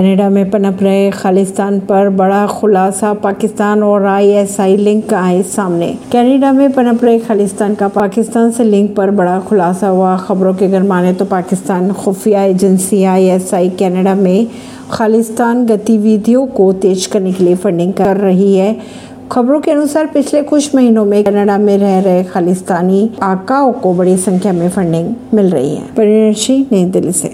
Canada में पनप रहे खालिस्तान पर बड़ा खुलासा पाकिस्तान और आईएसआई लिंक का आए सामने। कनाडा में पनप रहे खालिस्तान का पाकिस्तान से लिंक पर बड़ा खुलासा हुआ। खबरों के अगर माने तो पाकिस्तान खुफिया एजेंसी आईएसआई कनाडा में खालिस्तान गतिविधियों को तेज करने के लिए फंडिंग कर रही है। खबरों के अनुसार पिछले कुछ महीनों में कनाडा में रह रहे खालिस्तानी आकाओं को बड़ी संख्या में फंडिंग मिल रही है। परिणर्शी नई दिल्ली से।